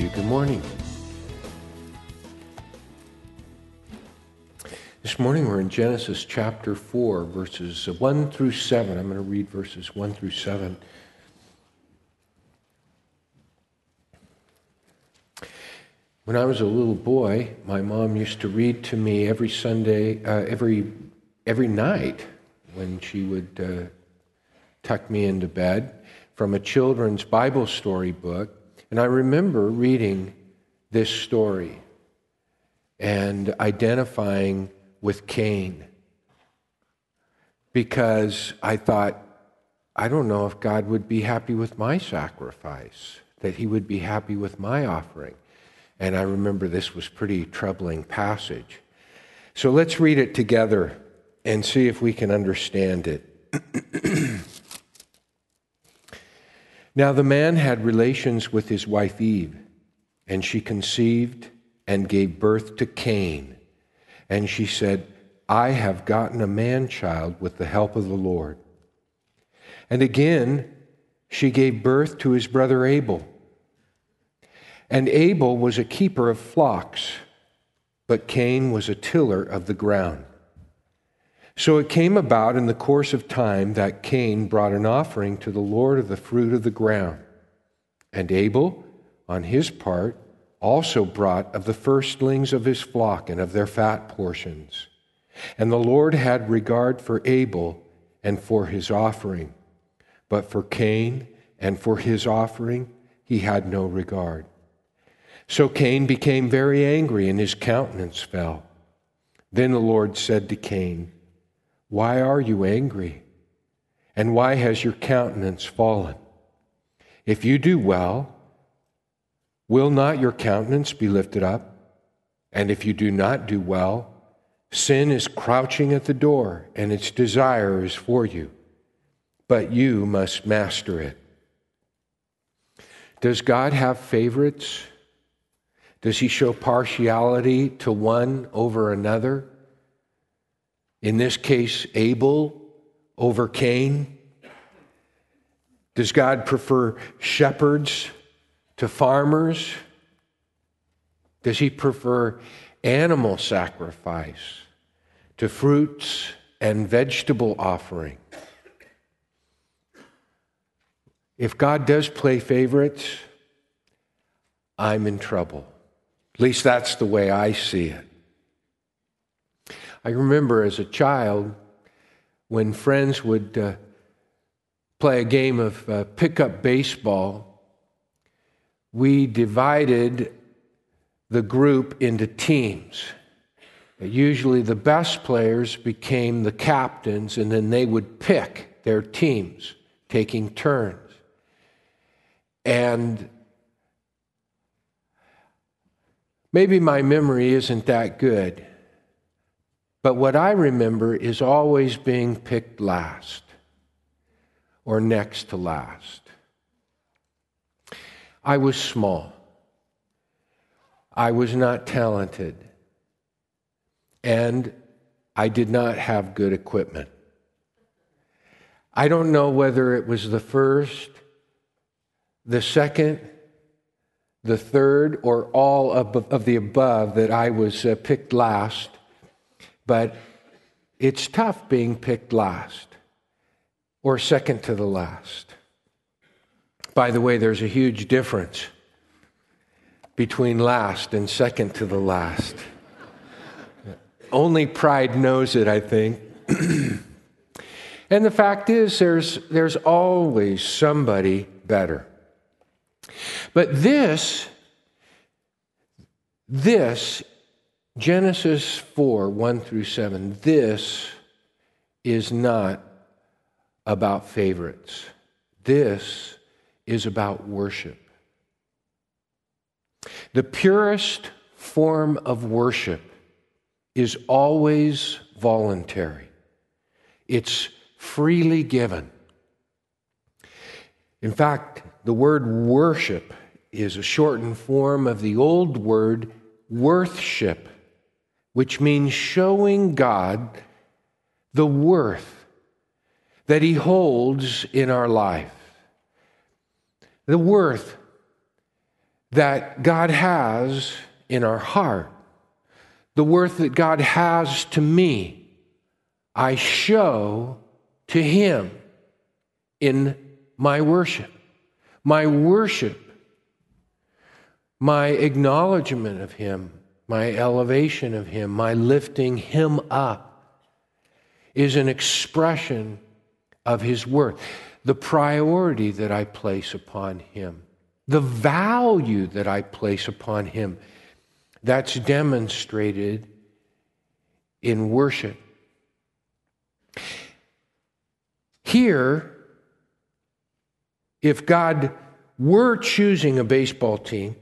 you. Good morning. This morning we're in Genesis chapter 4, verses 1 through 7. I'm going to read verses 1 through 7. When I was a little boy, my mom used to read to me every Sunday, uh, every, every night when she would uh, tuck me into bed from a children's Bible story book. And I remember reading this story and identifying with Cain because I thought, I don't know if God would be happy with my sacrifice, that he would be happy with my offering. And I remember this was pretty troubling passage. So let's read it together and see if we can understand it. now the man had relations with his wife Eve, and she conceived and gave birth to Cain. And she said, I have gotten a man child with the help of the Lord. And again, she gave birth to his brother Abel. And Abel was a keeper of flocks, but Cain was a tiller of the ground. So it came about in the course of time that Cain brought an offering to the Lord of the fruit of the ground. And Abel, on his part, also brought of the firstlings of his flock and of their fat portions. And the Lord had regard for Abel and for his offering, but for Cain and for his offering he had no regard. So Cain became very angry, and his countenance fell. Then the Lord said to Cain, Why are you angry? And why has your countenance fallen? If you do well, Will not your countenance be lifted up? And if you do not do well, sin is crouching at the door, and its desire is for you, but you must master it. Does God have favorites? Does he show partiality to one over another? In this case, Abel over Cain? Does God prefer shepherds to farmers? Does he prefer animal sacrifice to fruits and vegetable offering? If God does play favorites, I'm in trouble. At least that's the way I see it. I remember as a child when friends would uh, play a game of uh, pickup baseball we divided the group into teams. Usually, the best players became the captains, and then they would pick their teams, taking turns. And maybe my memory isn't that good, but what I remember is always being picked last or next to last. I was small. I was not talented. And I did not have good equipment. I don't know whether it was the first, the second, the third, or all of, of the above that I was uh, picked last, but it's tough being picked last or second to the last. By the way, there's a huge difference between last and second to the last. Only pride knows it, I think. and the fact is, there's, there's always somebody better. But this, this, Genesis 4 1 through 7, this is not about favorites. This is about worship. The purest form of worship is always voluntary, it's freely given. In fact, the word worship is a shortened form of the old word worthship, which means showing God the worth that He holds in our life. The worth that God has in our heart, the worth that God has to me, I show to Him in my worship. My worship, my acknowledgement of Him, my elevation of Him, my lifting Him up is an expression of His worth, the priority that I place upon Him, the value that I place upon Him. That's demonstrated in worship. Here, if God were choosing a baseball team,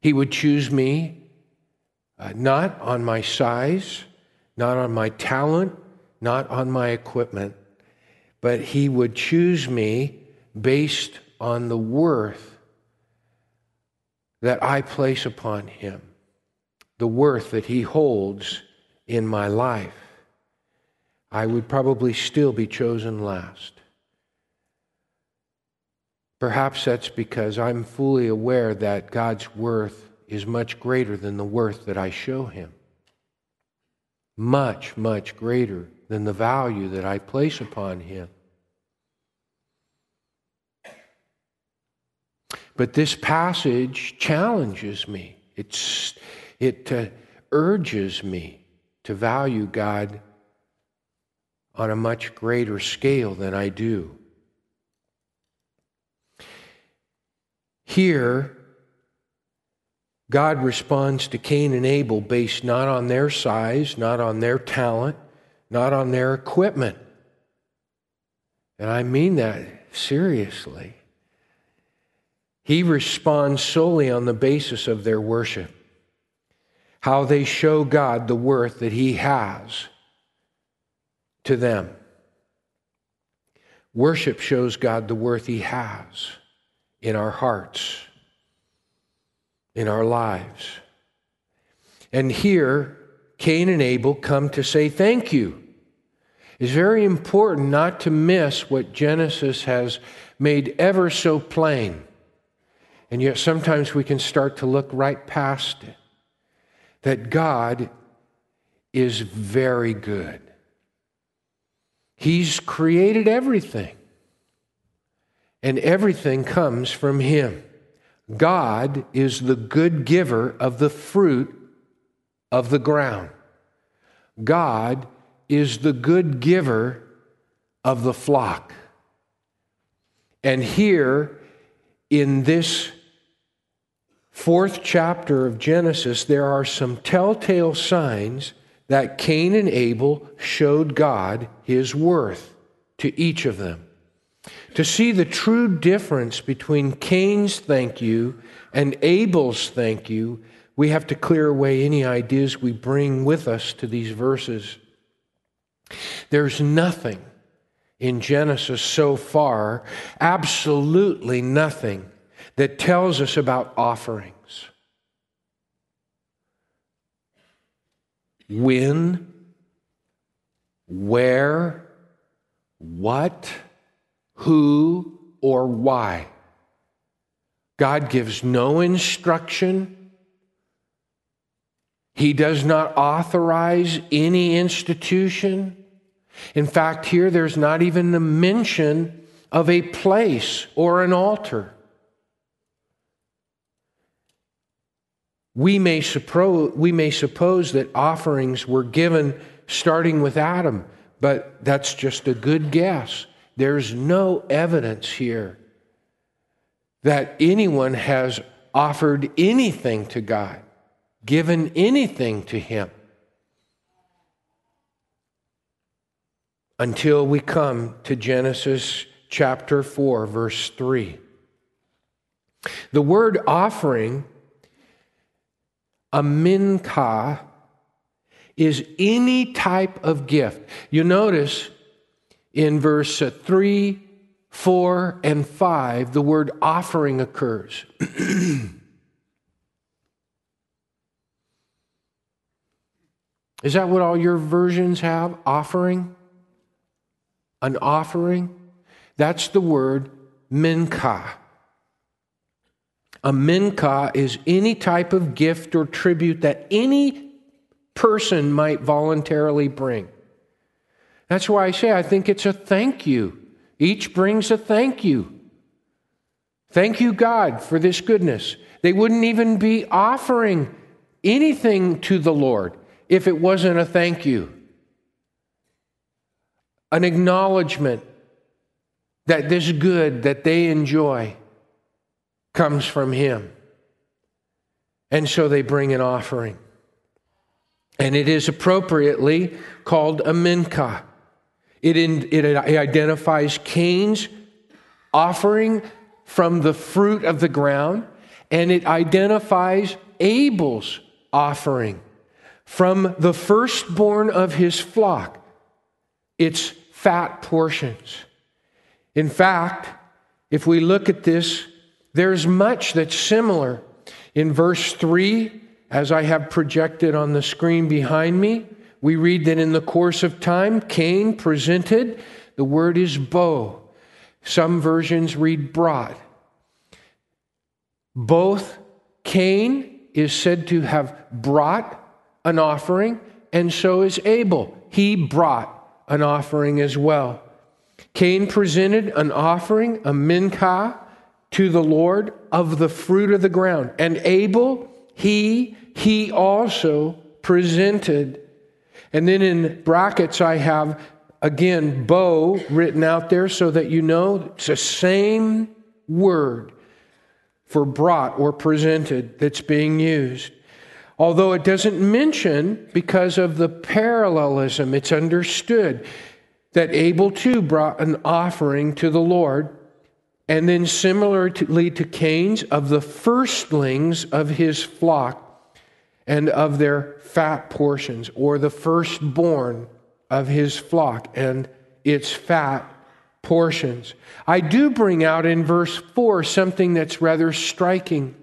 He would choose me uh, not on my size, not on my talent, not on my equipment, but He would choose me based on the worth that I place upon Him, the worth that He holds in my life. I would probably still be chosen last. Perhaps that's because I'm fully aware that God's worth is much greater than the worth that I show Him. Much, much greater than the value that I place upon Him. But this passage challenges me. It's, it uh, urges me to value God on a much greater scale than I do. Here, God responds to Cain and Abel based not on their size, not on their talent, not on their equipment. And I mean that seriously. He responds solely on the basis of their worship, how they show God the worth that He has to them. Worship shows God the worth He has in our hearts, in our lives. And here, Cain and Abel come to say thank you. It's very important not to miss what Genesis has made ever so plain. And yet sometimes we can start to look right past it. That God is very good. He's created everything and everything comes from Him. God is the good giver of the fruit of the ground. God is the good giver of the flock. And here in this fourth chapter of Genesis, there are some telltale signs that Cain and Abel showed God his worth to each of them. To see the true difference between Cain's thank you and Abel's thank you, we have to clear away any ideas we bring with us to these verses. There's nothing in Genesis so far, absolutely nothing, that tells us about offerings. When, where, what, who, or why. God gives no instruction. He does not authorize any institution. In fact, here there's not even a mention of a place or an altar. We may, suppose, we may suppose that offerings were given starting with Adam, but that's just a good guess. There's no evidence here that anyone has offered anything to God, given anything to Him. Until we come to Genesis chapter 4, verse 3. The word offering, a mincha, is any type of gift. You notice in verse 3, 4, and 5, the word offering occurs. Is that what all your versions have? Offering? An offering? That's the word mincha. A mincha is any type of gift or tribute that any person might voluntarily bring. That's why I say I think it's a thank you. Each brings a thank you. Thank you, God, for this goodness. They wouldn't even be offering anything to the Lord if it wasn't a thank you, an acknowledgement that this good that they enjoy comes from Him. And so they bring an offering. And it is appropriately called a mincha. It, in, it identifies Cain's offering from the fruit of the ground, and it identifies Abel's offering from the firstborn of his flock, its fat portions. In fact, if we look at this, there's much that's similar. In verse 3, as I have projected on the screen behind me, we read that in the course of time, Cain presented, the word is bow. Some versions read brought. Both Cain is said to have brought an offering, and so is Abel. He brought an offering as well. Cain presented an offering, a mincha, to the Lord of the fruit of the ground. And Abel, he, he also presented. And then in brackets, I have again bow written out there so that you know it's the same word for brought or presented that's being used. Although it doesn't mention, because of the parallelism, it's understood that Abel too brought an offering to the Lord. And then, similarly to Cain's, of the firstlings of his flock and of their fat portions, or the firstborn of his flock and its fat portions. I do bring out in verse 4 something that's rather striking.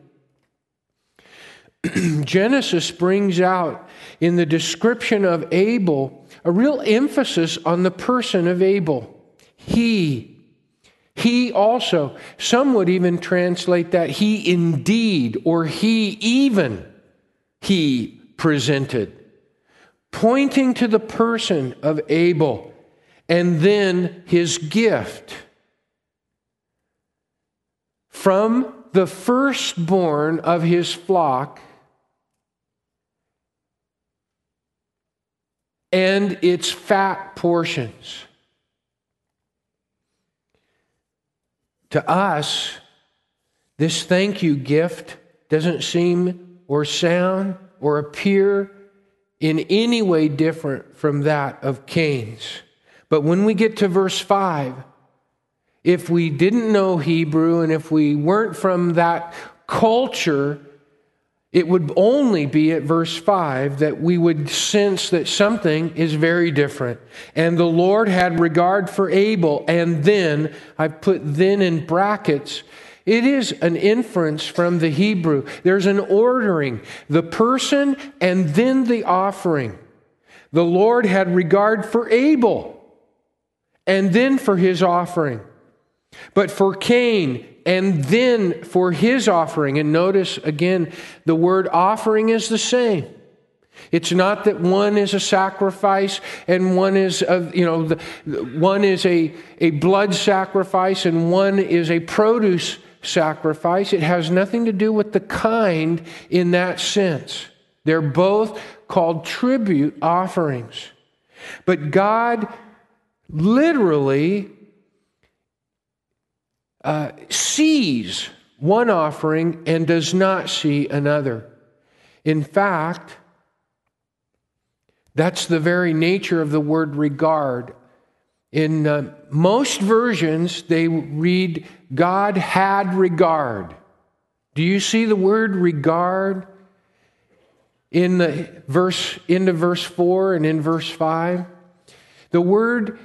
Genesis brings out in the description of Abel a real emphasis on the person of Abel. He, he also, some would even translate that he indeed or he even, he presented, pointing to the person of Abel and then his gift. From the firstborn of his flock and its fat portions. To us, this thank you gift doesn't seem or sound or appear in any way different from that of Cain's. But when we get to verse 5, if we didn't know Hebrew and if we weren't from that culture, it would only be at verse 5 that we would sense that something is very different. And the Lord had regard for Abel. And then, I put then in brackets, it is an inference from the Hebrew. There's an ordering the person and then the offering. The Lord had regard for Abel and then for his offering. But for Cain, and then for his offering, and notice again, the word offering is the same. It's not that one is a sacrifice and one is a, you know, one is a, a blood sacrifice and one is a produce sacrifice. It has nothing to do with the kind in that sense. They're both called tribute offerings. But God literally uh, sees one offering and does not see another. In fact, that's the very nature of the word regard. In uh, most versions, they read, God had regard. Do you see the word regard in the verse, into verse 4 and in verse 5? The word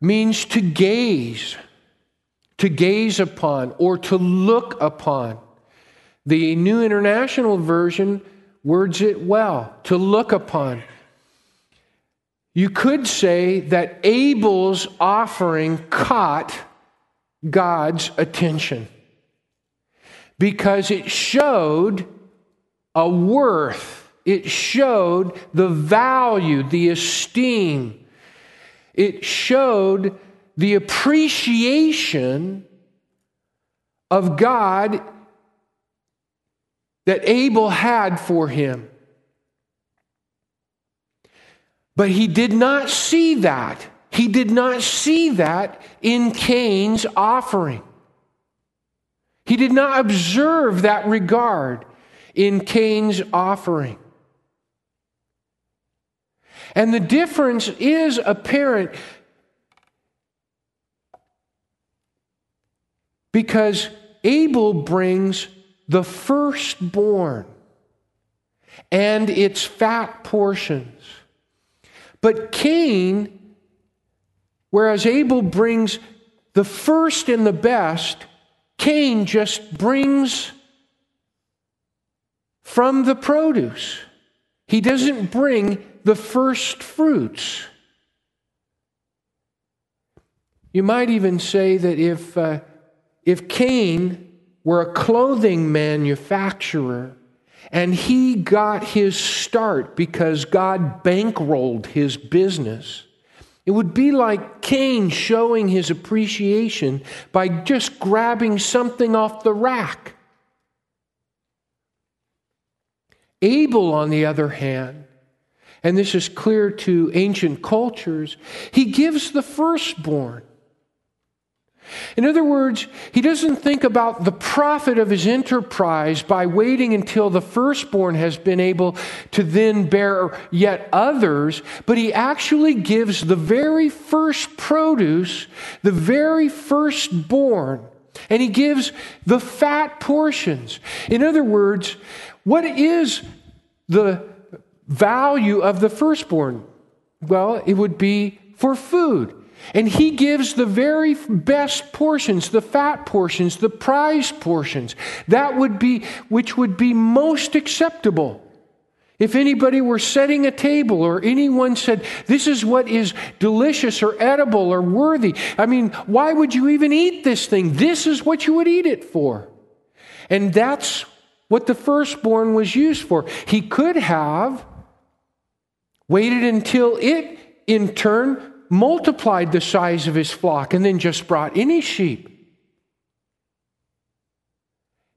means to gaze, to gaze upon, or to look upon. The New International Version words it well to look upon. You could say that Abel's offering caught God's attention. because it showed a worth, it showed the value, the esteem, it showed the appreciation of God that Abel had for him. But he did not see that. He did not see that in Cain's offering. He did not observe that regard in Cain's offering. And the difference is apparent because Abel brings the firstborn and its fat portions. But Cain, whereas Abel brings the first and the best, Cain just brings from the produce. He doesn't bring the first fruits. You might even say that if, uh, if Cain were a clothing manufacturer and he got his start because God bankrolled his business, it would be like Cain showing his appreciation by just grabbing something off the rack. Abel, on the other hand, and this is clear to ancient cultures, he gives the firstborn. In other words, he doesn't think about the profit of his enterprise by waiting until the firstborn has been able to then bear yet others, but he actually gives the very first produce, the very firstborn, and he gives the fat portions. In other words, what is the value of the firstborn? Well, it would be for food. And he gives the very best portions, the fat portions, the prize portions. That would be, which would be most acceptable. If anybody were setting a table or anyone said, This is what is delicious or edible or worthy, I mean, why would you even eat this thing? This is what you would eat it for. And that's what the firstborn was used for. He could have waited until it, in turn, multiplied the size of his flock and then just brought any sheep.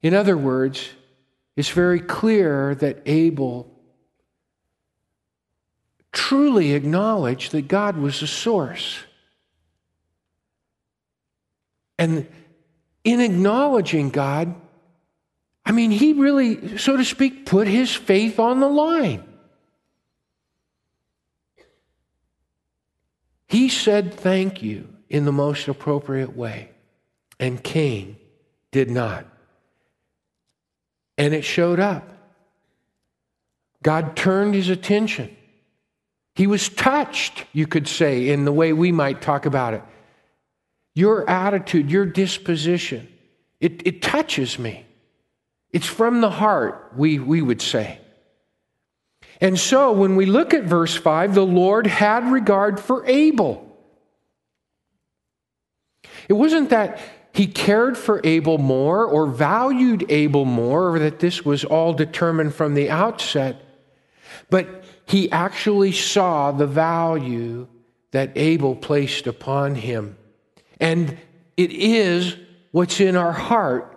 In other words, it's very clear that Abel truly acknowledged that God was the source. And in acknowledging God, I mean, he really, so to speak, put his faith on the line. He said thank you in the most appropriate way, and Cain did not. And it showed up. God turned his attention. He was touched, you could say, in the way we might talk about it. Your attitude, your disposition, it, it touches me. It's from the heart, we, we would say. And so when we look at verse 5, the Lord had regard for Abel. It wasn't that he cared for Abel more or valued Abel more, or that this was all determined from the outset, but he actually saw the value that Abel placed upon him. And it is what's in our heart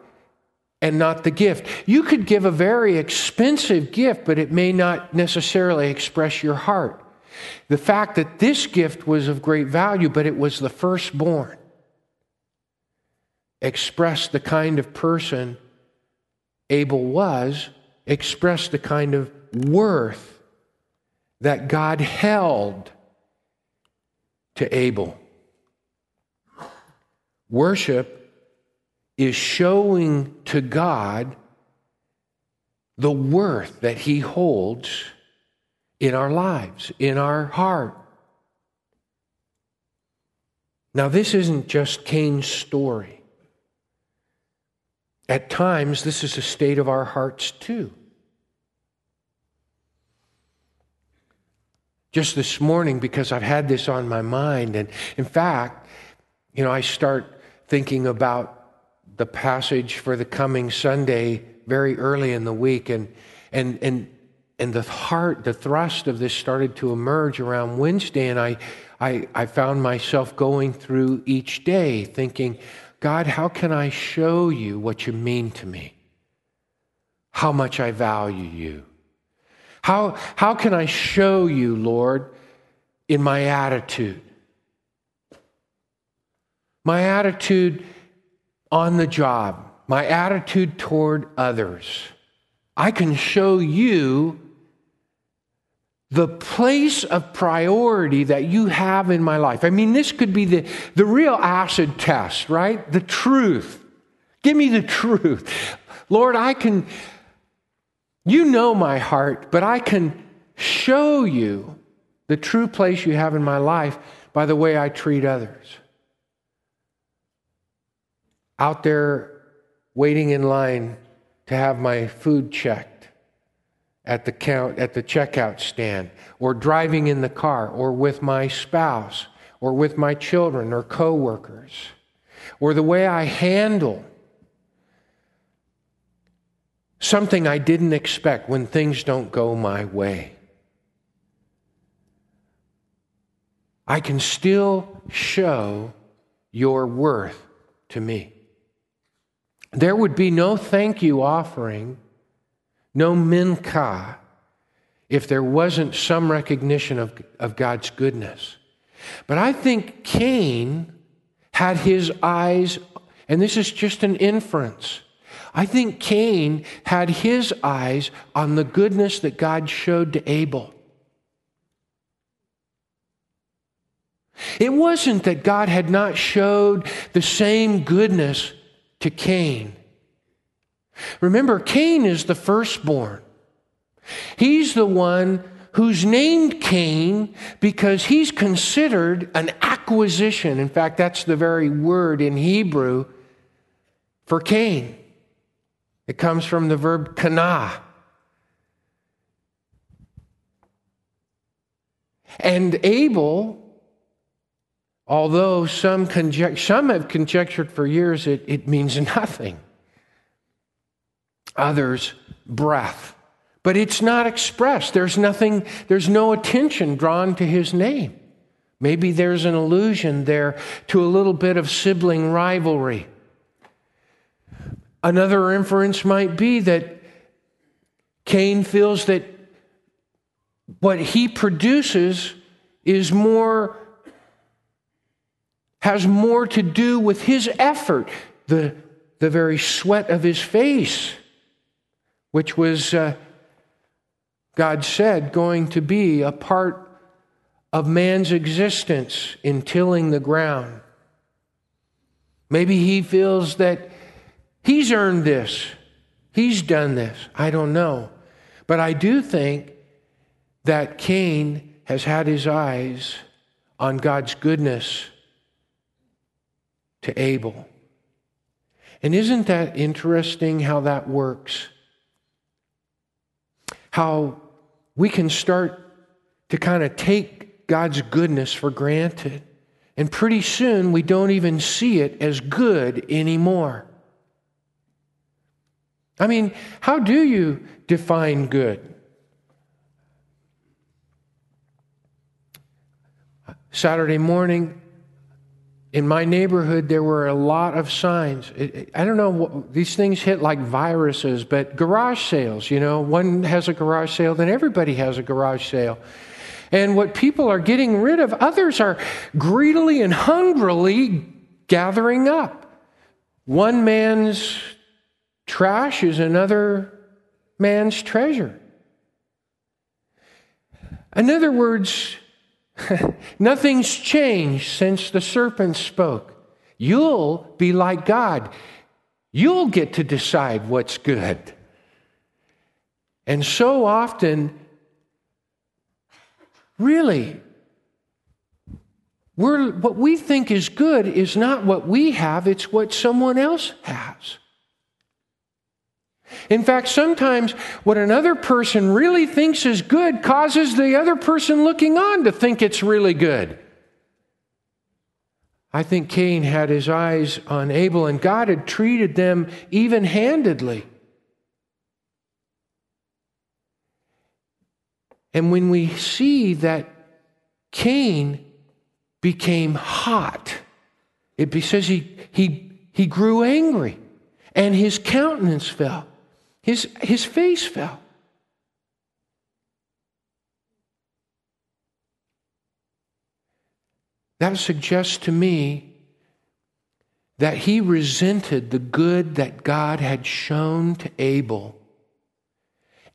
and not the gift. You could give a very expensive gift, but it may not necessarily express your heart. The fact that this gift was of great value, but it was the firstborn, expressed the kind of person Abel was, expressed the kind of worth that God held to Abel. Worship is showing to God the worth that He holds in our lives, in our heart. Now, this isn't just Cain's story. At times, this is a state of our hearts too. Just this morning, because I've had this on my mind, and in fact, you know, I start thinking about the passage for the coming Sunday very early in the week, and and and and the heart, the thrust of this started to emerge around Wednesday, and I, I, I found myself going through each day thinking, God, how can I show you what you mean to me? How much I value you? How, how can I show you, Lord, in my attitude? My attitude on the job, my attitude toward others. I can show you the place of priority that you have in my life. I mean, this could be the, the real acid test, right? The truth. Give me the truth. Lord, I can, you know my heart, but I can show you the true place you have in my life by the way I treat others. Out there waiting in line to have my food checked at the count at the checkout stand or driving in the car or with my spouse or with my children or coworkers or the way I handle something I didn't expect when things don't go my way. I can still show your worth to me. There would be no thank you offering no mincha, if there wasn't some recognition of, of God's goodness. But I think Cain had his eyes, and this is just an inference. I think Cain had his eyes on the goodness that God showed to Abel. It wasn't that God had not showed the same goodness to Cain. Remember, Cain is the firstborn. He's the one who's named Cain because he's considered an acquisition. In fact, that's the very word in Hebrew for Cain. It comes from the verb kana. And Abel, although some, conject- some have conjectured for years it, it means nothing others breath. But it's not expressed. There's nothing, there's no attention drawn to his name. Maybe there's an allusion there to a little bit of sibling rivalry. Another inference might be that Cain feels that what he produces is more has more to do with his effort, the, the very sweat of his face which was, uh, God said, going to be a part of man's existence in tilling the ground. Maybe he feels that he's earned this, he's done this. I don't know. But I do think that Cain has had his eyes on God's goodness to Abel. And isn't that interesting how that works? how we can start to kind of take God's goodness for granted. And pretty soon we don't even see it as good anymore. I mean, how do you define good? Saturday morning, in my neighborhood, there were a lot of signs. I don't know, what, these things hit like viruses, but garage sales, you know, one has a garage sale, then everybody has a garage sale. And what people are getting rid of, others are greedily and hungrily gathering up. One man's trash is another man's treasure. In other words, Nothing's changed since the serpent spoke. You'll be like God. You'll get to decide what's good. And so often, really, we're, what we think is good is not what we have, it's what someone else has. In fact, sometimes what another person really thinks is good causes the other person looking on to think it's really good. I think Cain had his eyes on Abel, and God had treated them even handedly. And when we see that Cain became hot, it says he, he, he grew angry and his countenance fell, his, his face fell. That suggests to me that he resented the good that God had shown to Abel,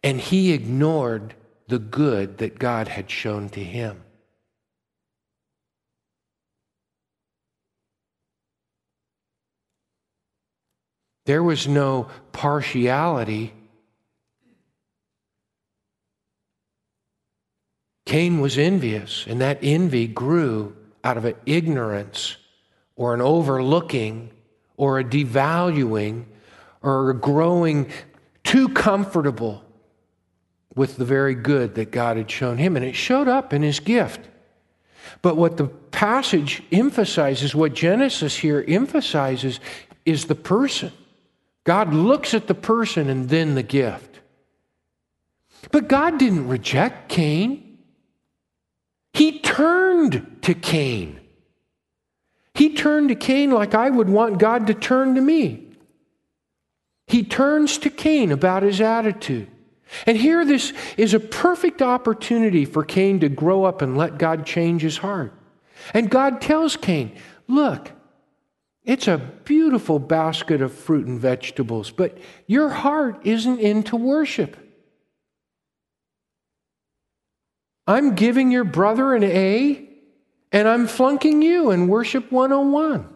and he ignored the good that God had shown to him. There was no partiality. Cain was envious, and that envy grew out of an ignorance or an overlooking or a devaluing or a growing too comfortable with the very good that God had shown him. And it showed up in his gift. But what the passage emphasizes, what Genesis here emphasizes, is the person. God looks at the person and then the gift. But God didn't reject Cain. He turned to Cain. He turned to Cain like I would want God to turn to me. He turns to Cain about his attitude. And here, this is a perfect opportunity for Cain to grow up and let God change his heart. And God tells Cain, Look, it's a beautiful basket of fruit and vegetables, but your heart isn't into worship. I'm giving your brother an A, and I'm flunking you in Worship 101.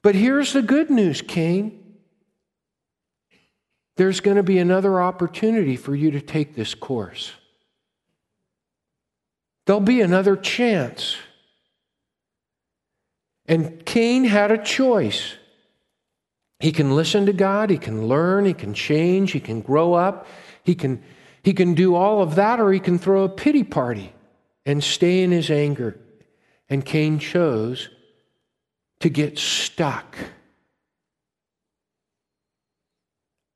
But here's the good news, Cain. There's going to be another opportunity for you to take this course. There'll be another chance. And Cain had a choice. He can listen to God, he can learn, he can change, he can grow up, he can he can do all of that, or he can throw a pity party and stay in his anger. And Cain chose to get stuck.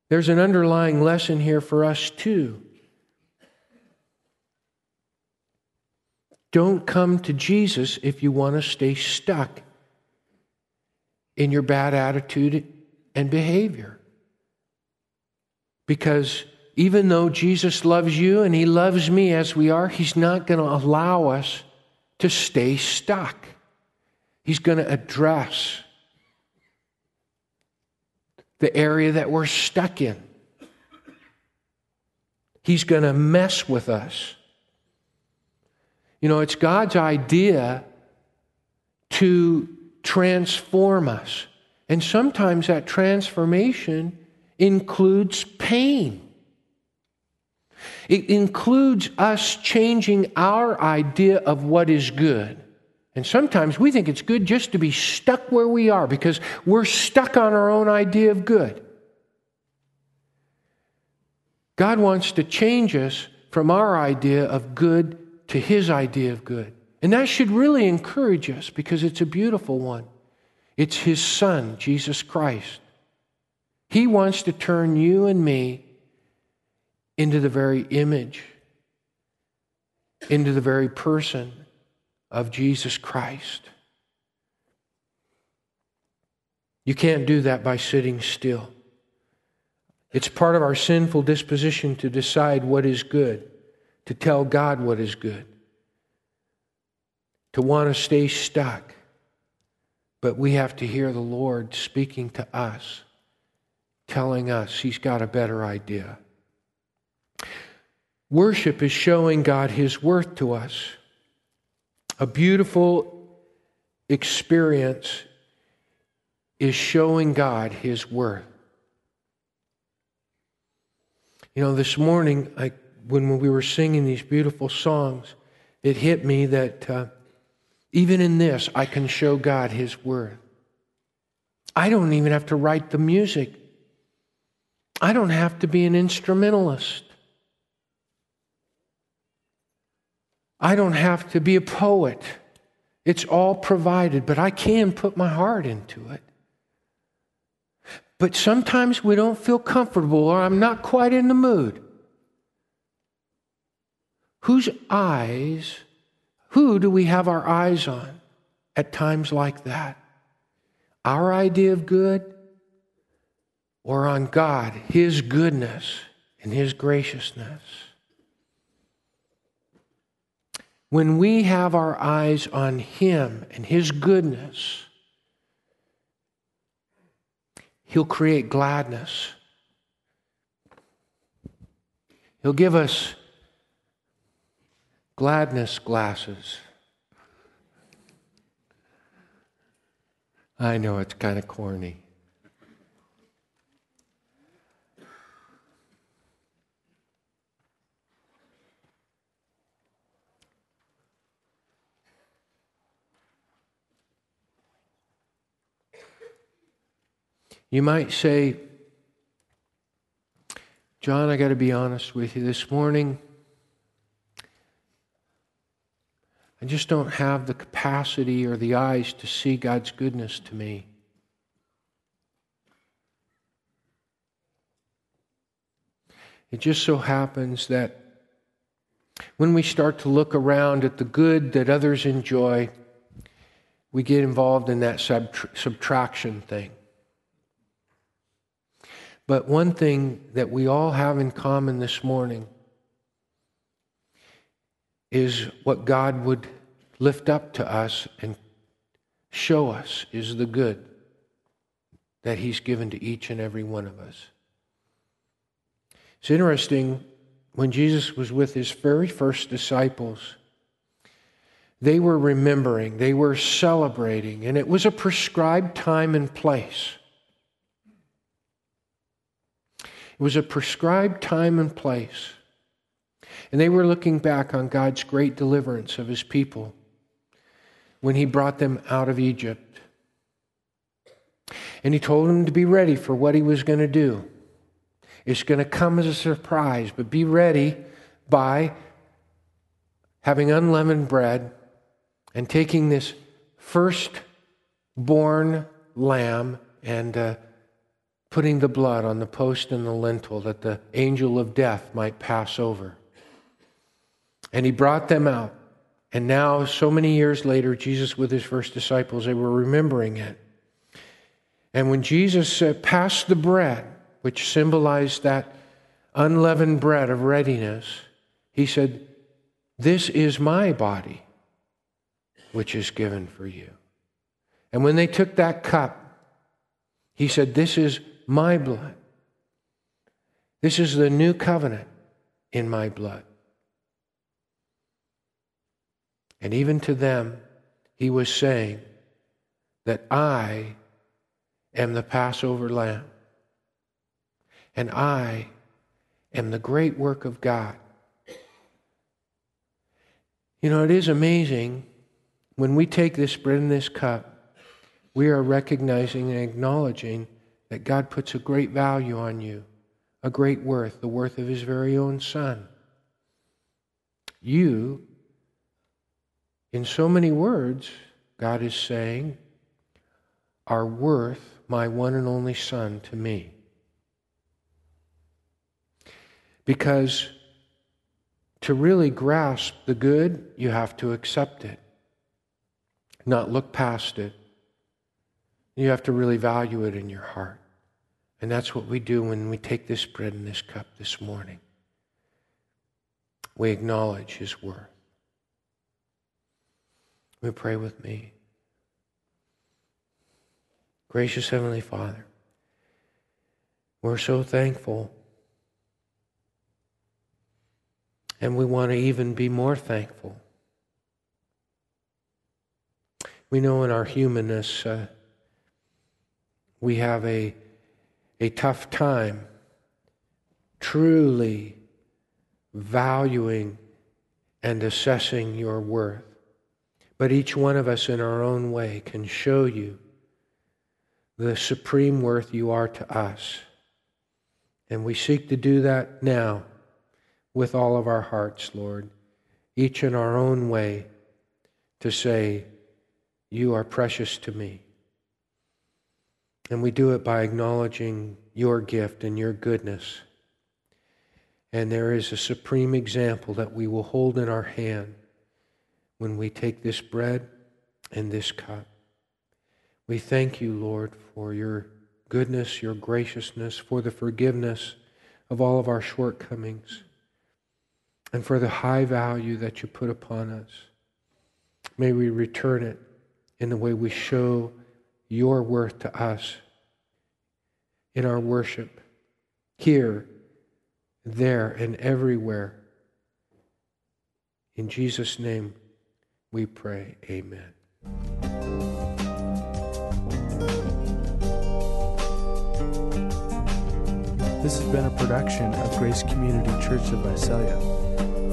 There's an underlying lesson here for us, too. Don't come to Jesus if you want to stay stuck in your bad attitude and behavior. Because even though Jesus loves you and he loves me as we are, he's not going to allow us to stay stuck. He's going to address the area that we're stuck in. He's going to mess with us. You know, it's God's idea to transform us. And sometimes that transformation includes pain. It includes us changing our idea of what is good. And sometimes we think it's good just to be stuck where we are because we're stuck on our own idea of good. God wants to change us from our idea of good to His idea of good. And that should really encourage us because it's a beautiful one. It's His Son, Jesus Christ. He wants to turn you and me into the very image, into the very person of Jesus Christ. You can't do that by sitting still. It's part of our sinful disposition to decide what is good, to tell God what is good, to want to stay stuck. But we have to hear the Lord speaking to us, telling us He's got a better idea. Worship is showing God His worth to us. A beautiful experience is showing God His worth. You know, this morning, I, when we were singing these beautiful songs, it hit me that uh, even in this, I can show God His worth. I don't even have to write the music. I don't have to be an instrumentalist. I don't have to be a poet. It's all provided, but I can put my heart into it. But sometimes we don't feel comfortable or I'm not quite in the mood. Whose eyes, who do we have our eyes on at times like that? Our idea of good or on God, His goodness and His graciousness? When we have our eyes on Him and His goodness, He'll create gladness. He'll give us gladness glasses. I know it's kind of corny. You might say, John, I got to be honest with you. This morning, I just don't have the capacity or the eyes to see God's goodness to me. It just so happens that when we start to look around at the good that others enjoy, we get involved in that subtraction thing. But one thing that we all have in common this morning is what God would lift up to us and show us is the good that He's given to each and every one of us. It's interesting, when Jesus was with His very first disciples, they were remembering, they were celebrating, and it was a prescribed time and place. It was a prescribed time and place. And they were looking back on God's great deliverance of his people when he brought them out of Egypt. And he told them to be ready for what he was going to do. It's going to come as a surprise, but be ready by having unleavened bread and taking this first-born lamb and uh, putting the blood on the post and the lintel that the angel of death might pass over. And he brought them out. And now, so many years later, Jesus with his first disciples, they were remembering it. And when Jesus uh, passed the bread, which symbolized that unleavened bread of readiness, he said, This is my body, which is given for you. And when they took that cup, he said, This is my blood. This is the new covenant in my blood. And even to them, he was saying that I am the Passover lamb. And I am the great work of God. You know, it is amazing when we take this bread and this cup, we are recognizing and acknowledging that God puts a great value on you, a great worth, the worth of His very own Son. You, in so many words, God is saying, are worth my one and only Son to me. Because to really grasp the good, you have to accept it, not look past it. You have to really value it in your heart. And that's what we do when we take this bread and this cup this morning. We acknowledge His worth. We pray with me. Gracious Heavenly Father, we're so thankful. And we want to even be more thankful. We know in our humanness, uh, we have a a tough time truly valuing and assessing your worth. But each one of us in our own way can show you the supreme worth you are to us. And we seek to do that now with all of our hearts, Lord, each in our own way, to say, you are precious to me. And we do it by acknowledging your gift and your goodness. And there is a supreme example that we will hold in our hand when we take this bread and this cup. We thank you, Lord, for your goodness, your graciousness, for the forgiveness of all of our shortcomings, and for the high value that you put upon us. May we return it in the way we show your worth to us in our worship, here, there, and everywhere. In Jesus' name we pray. Amen. This has been a production of Grace Community Church of Visalia.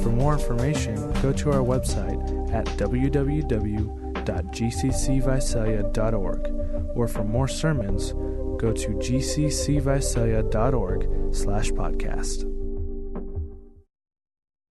For more information, go to our website at www.gccvisalia.org or for more sermons, go to gccvisalia.org slash podcast.